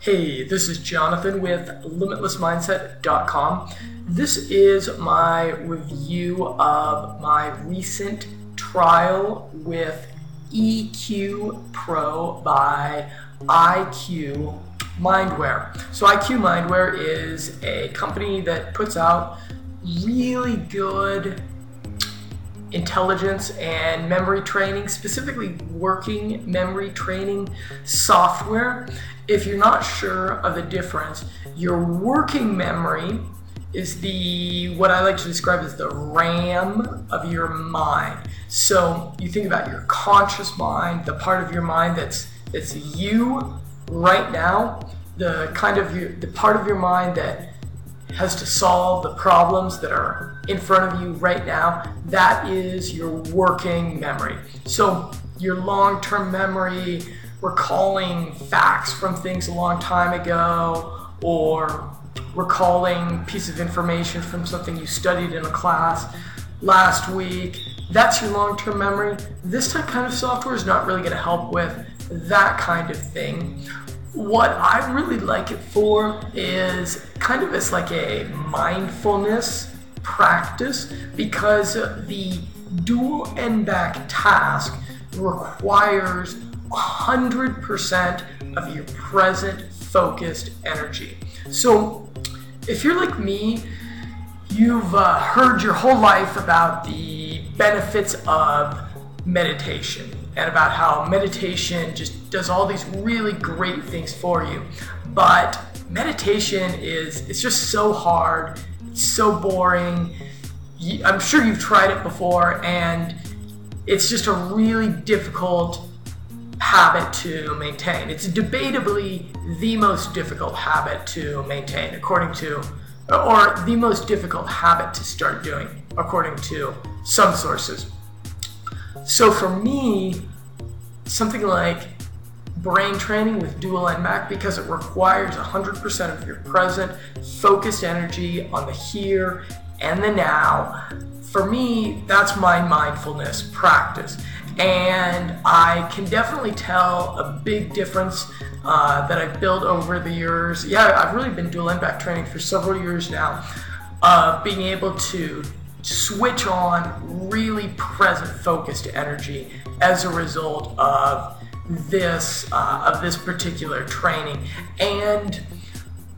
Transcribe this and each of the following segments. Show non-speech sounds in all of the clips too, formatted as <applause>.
Hey, this is Jonathan with LimitlessMindset.com. This is my review of my recent trial with EQ Pro by IQ Mindware. So, IQ Mindware is a company that puts out really good intelligence and memory training, specifically working memory training software. If you're not sure of the difference, your working memory is the what I like to describe as the RAM of your mind. So you think about your conscious mind, the part of your mind that's that's you right now, the kind of your, the part of your mind that has to solve the problems that are in front of you right now, that is your working memory. So, your long term memory, recalling facts from things a long time ago, or recalling piece of information from something you studied in a class last week, that's your long term memory. This type kind of software is not really going to help with that kind of thing. What I really like it for is kind of as like a mindfulness practice because the dual n-back task requires 100% of your present focused energy. So if you're like me, you've uh, heard your whole life about the benefits of meditation and about how meditation just does all these really great things for you. But meditation is it's just so hard, it's so boring. I'm sure you've tried it before and it's just a really difficult habit to maintain. It's debatably the most difficult habit to maintain according to or the most difficult habit to start doing according to some sources. So for me, something like brain training with dual n-back because it requires 100% of your present focused energy on the here and the now. For me, that's my mindfulness practice. And I can definitely tell a big difference uh, that I've built over the years. Yeah, I've really been dual n-back training for several years now. Uh, being able to switch on really present focused energy as a result of this uh, of this particular training and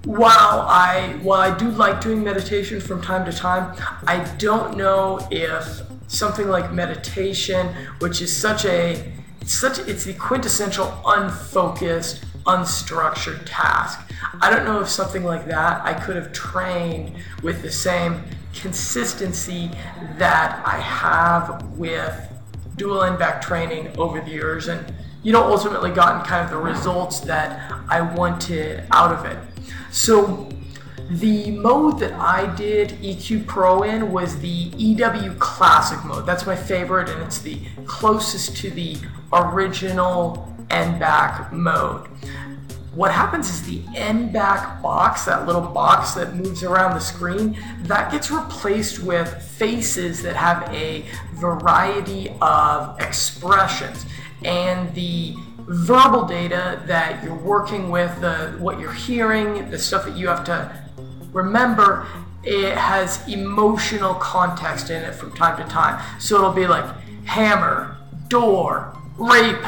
while I while I do like doing meditation from time to time, I don't know if something like meditation, which is such a it's such it's the quintessential unfocused, unstructured task. I don't know if something like that I could have trained with the same consistency that I have with dual n-back training over the years and you know ultimately gotten kind of the results that I wanted out of it. So the mode that I did EQ Pro in was the EW Classic mode. That's my favorite and it's the closest to the original n-back mode what happens is the n-back box, that little box that moves around the screen, that gets replaced with faces that have a variety of expressions. And the verbal data that you're working with, the what you're hearing, the stuff that you have to remember, it has emotional context in it from time to time. So it'll be like hammer, door, rape,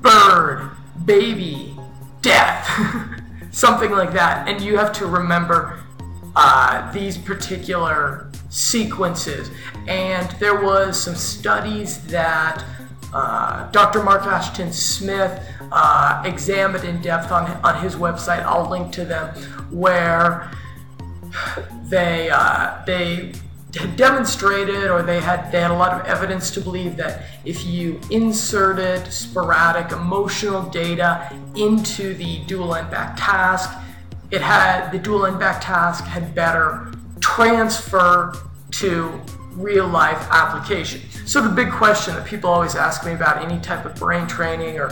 bird, baby, death, <laughs> something like that. And you have to remember uh, these particular sequences. And there was some studies that uh, Dr. Mark Ashton Smith uh, examined in depth on, on his website. I'll link to them where they uh, they had demonstrated or they had they had a lot of evidence to believe that if you inserted sporadic emotional data into the dual n-back task, it had the dual n-back task had better transfer to real life application. So the big question that people always ask me about any type of brain training or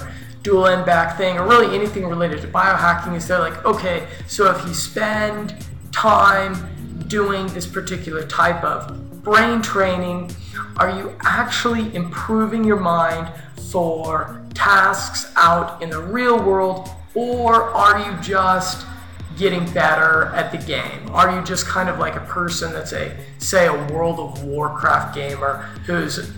dual n-back thing or really anything related to biohacking is they're like, okay, so if you spend time doing this particular type of brain training? Are you actually improving your mind for tasks out in the real world Or are you just getting better at the game? Are you just kind of like a person that's a, say, a World of Warcraft gamer who's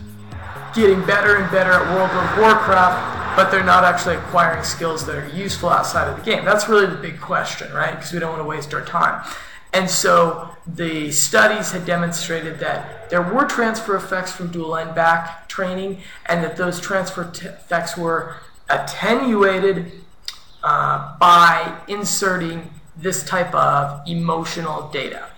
getting better and better at World of Warcraft, but they're not actually acquiring skills that are useful outside of the game? That's really the big question, right? Because we don't want to waste our time. And so the studies had demonstrated that there were transfer effects from dual n-back training, and that those transfer t- effects were attenuated uh, by inserting this type of emotional data.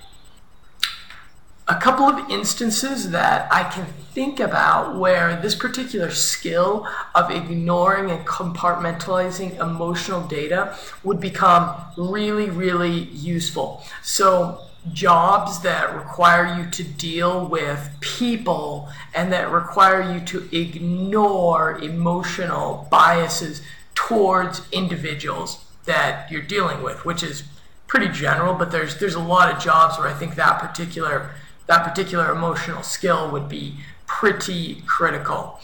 A couple of instances that I can think about where this particular skill of ignoring and compartmentalizing emotional data would become really, really useful. So, jobs that require you to deal with people and that require you to ignore emotional biases towards individuals that you're dealing with, which is pretty general, but there's there's a lot of jobs where I think that particular that particular emotional skill would be pretty critical.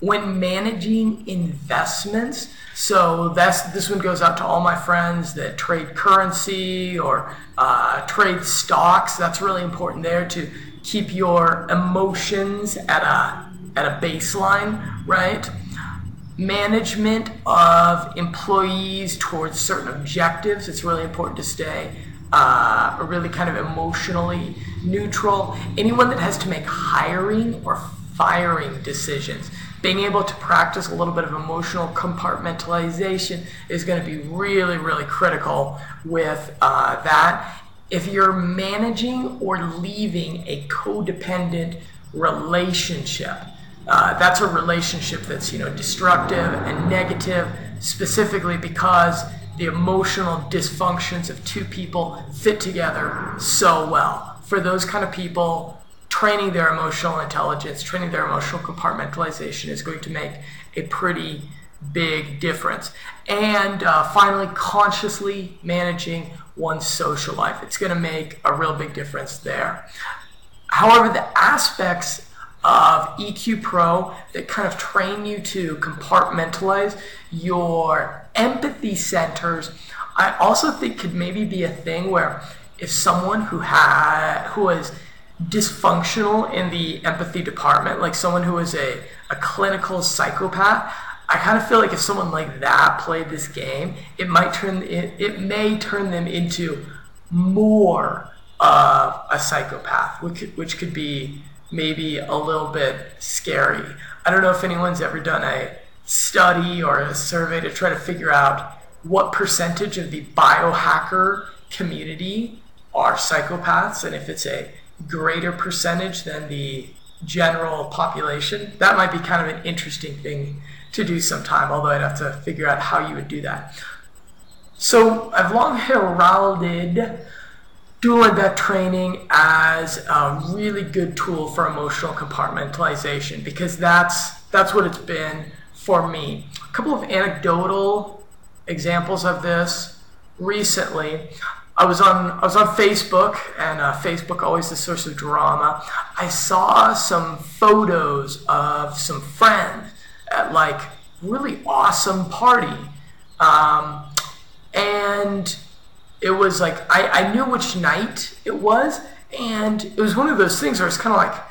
When managing investments, so that's this one goes out to all my friends that trade currency or uh, trade stocks. That's really important there to keep your emotions at a at a baseline, right? management of employees towards certain objectives. It's really important to stay uh, really kind of emotionally neutral. Anyone that has to make hiring or firing decisions, being able to practice a little bit of emotional compartmentalization is going to be really, really critical with uh, that. If you're managing or leaving a codependent relationship, uh, that's a relationship that's you know destructive and negative specifically because the emotional dysfunctions of two people fit together so well. For those kind of people training their emotional intelligence training their emotional compartmentalization is going to make a pretty big difference. And uh, finally consciously managing one's social life. It's going to make a real big difference there. However the aspects of EQ Pro that kind of train you to compartmentalize your empathy centers. I also think could maybe be a thing where if someone who had who is dysfunctional in the empathy department, like someone who is a, a clinical psychopath, I kind of feel like if someone like that played this game, it might turn it, it may turn them into more of a psychopath, which could, which could be maybe a little bit scary. I don't know if anyone's ever done a study or a survey to try to figure out what percentage of the biohacker community are psychopaths and if it's a greater percentage than the general population. That might be kind of an interesting thing to do sometime, although I'd have to figure out how you would do that. So I've long heralded dual end training as a really good tool for emotional compartmentalization because that's that's what it's been for me. A couple of anecdotal examples of this recently. I was on I was on Facebook, and uh, Facebook always the source of drama. I saw some photos of some friends at like really awesome party, um, and it was like I, I knew which night it was, and it was one of those things where it's kind of like,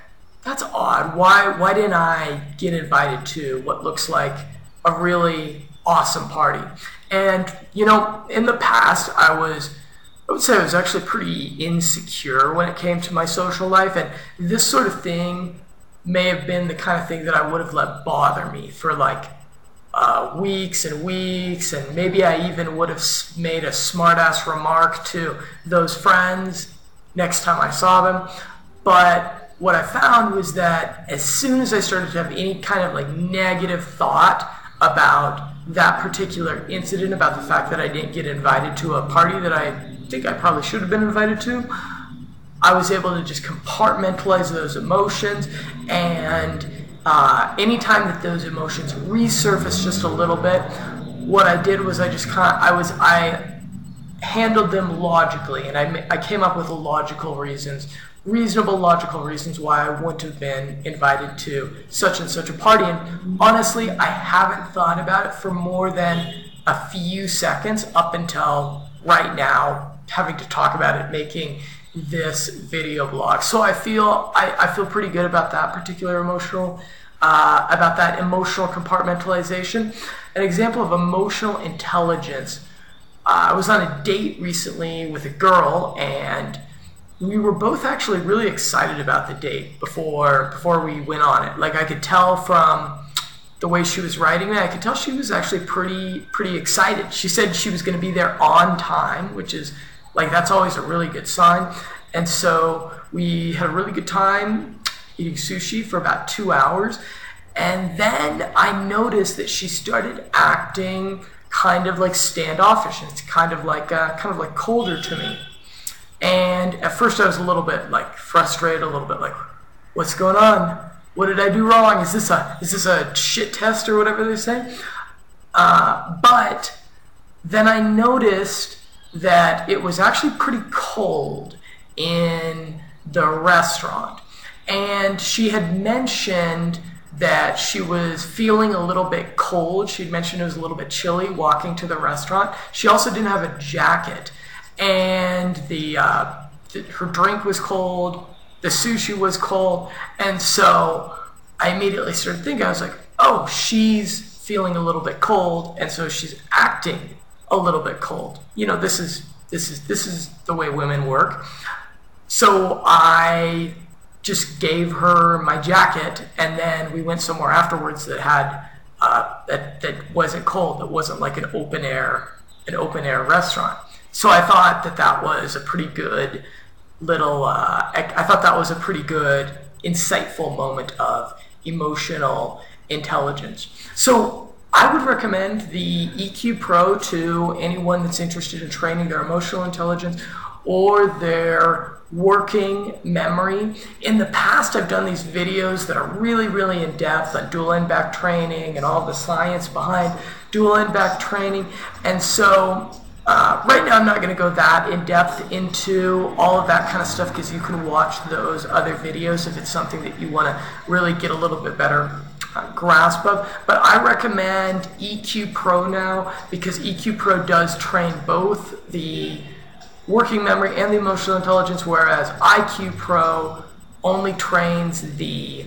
that's odd. Why why didn't I get invited to what looks like a really awesome party? And you know, in the past, I was I would say I was actually pretty insecure when it came to my social life, and this sort of thing may have been the kind of thing that I would have let bother me for like uh, weeks and weeks, and maybe I even would have made a smartass remark to those friends next time I saw them. But what I found was that as soon as I started to have any kind of like negative thought about that particular incident, about the fact that I didn't get invited to a party that I think I probably should have been invited to, I was able to just compartmentalize those emotions and uh, anytime that those emotions resurface just a little bit, what I did was I just kind of, I was, I handled them logically and I, I came up with logical reasons, reasonable logical reasons why I wouldn't have been invited to such and such a party. And honestly, I haven't thought about it for more than a few seconds up until right now, having to talk about it, making this video blog. So I feel I, I feel pretty good about that particular emotional uh, about that emotional compartmentalization. An example of emotional intelligence. Uh, I was on a date recently with a girl, and we were both actually really excited about the date before before we went on it. Like I could tell from the way she was writing it, I could tell she was actually pretty pretty excited. She said she was going to be there on time, which is like that's always a really good sign. And so we had a really good time eating sushi for about two hours. And then I noticed that she started acting kind of like standoffish. It's kind of like uh, kind of like colder to me. And at first I was a little bit like frustrated, a little bit like, what's going on? What did I do wrong? Is this a is this a shit test or whatever they say? Uh, but then I noticed that it was actually pretty cold in the restaurant. And she had mentioned that she was feeling a little bit cold. She'd mentioned it was a little bit chilly walking to the restaurant. She also didn't have a jacket. And the, uh, her drink was cold, the sushi was cold. And so I immediately started thinking, I was like, oh, she's feeling a little bit cold. And so she's acting a little bit cold. You know, this is this is this is the way women work. So I just gave her my jacket, and then we went somewhere afterwards that had uh, that that wasn't cold, that wasn't like an open air an open air restaurant. So I thought that that was a pretty good little. Uh, I, I thought that was a pretty good, insightful moment of emotional intelligence. So I would recommend the EQ Pro to anyone that's interested in training their emotional intelligence or their working memory. In the past, I've done these videos that are really, really in depth on dual n-back training and all the science behind dual n-back training. And so, uh, right now, I'm not going to go that in depth into all of that kind of stuff because you can watch those other videos if it's something that you want to really get a little bit better grasp of. But I recommend EQ Pro now because EQ Pro does train both the working memory and the emotional intelligence, whereas IQ Pro only trains the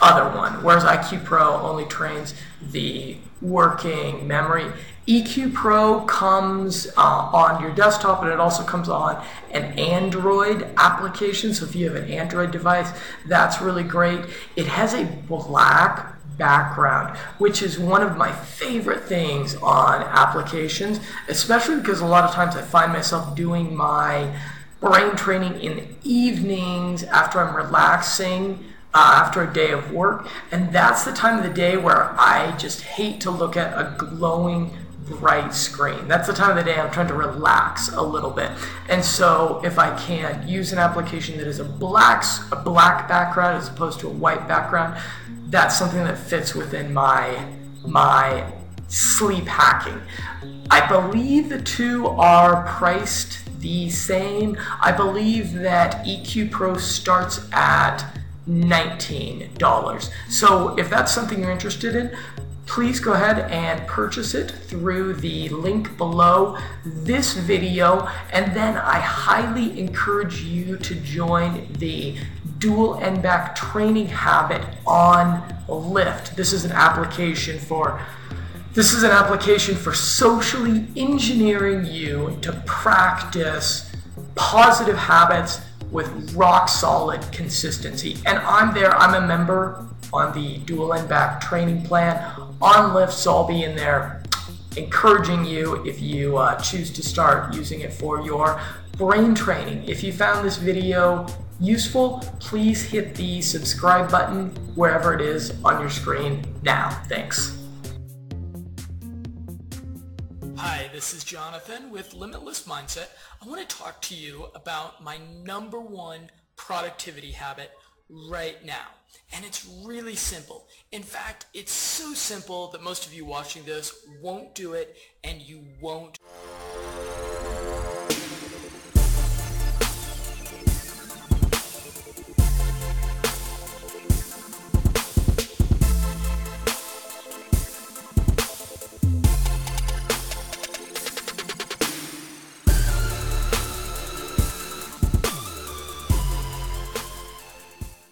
other one, whereas IQ Pro only trains the working memory. EQ Pro comes uh, on your desktop and it also comes on an Android application. So if you have an Android device, that's really great. It has a black background, which is one of my favorite things on applications, especially because a lot of times I find myself doing my brain training in the evenings after I'm relaxing. Uh, after a day of work, and that's the time of the day where I just hate to look at a glowing bright screen. That's the time of the day I'm trying to relax a little bit. And so if I can use an application that is a black, a black background as opposed to a white background, that's something that fits within my my sleep hacking. I believe the two are priced the same. I believe that EQ Pro starts at $19. So if that's something you're interested in, please go ahead and purchase it through the link below this video and then I highly encourage you to join the dual n-back training habit on Lift. This is an application for this is an application for socially engineering you to practice positive habits with rock solid consistency. And I'm there, I'm a member on the dual n-back training plan on Lift, so I'll be in there encouraging you if you uh, choose to start using it for your brain training. If you found this video useful, please hit the subscribe button wherever it is on your screen now. Thanks. Hi, this is Jonathan with Limitless Mindset. I want to talk to you about my number one productivity habit right now. And it's really simple. In fact, it's so simple that most of you watching this won't do it and you won't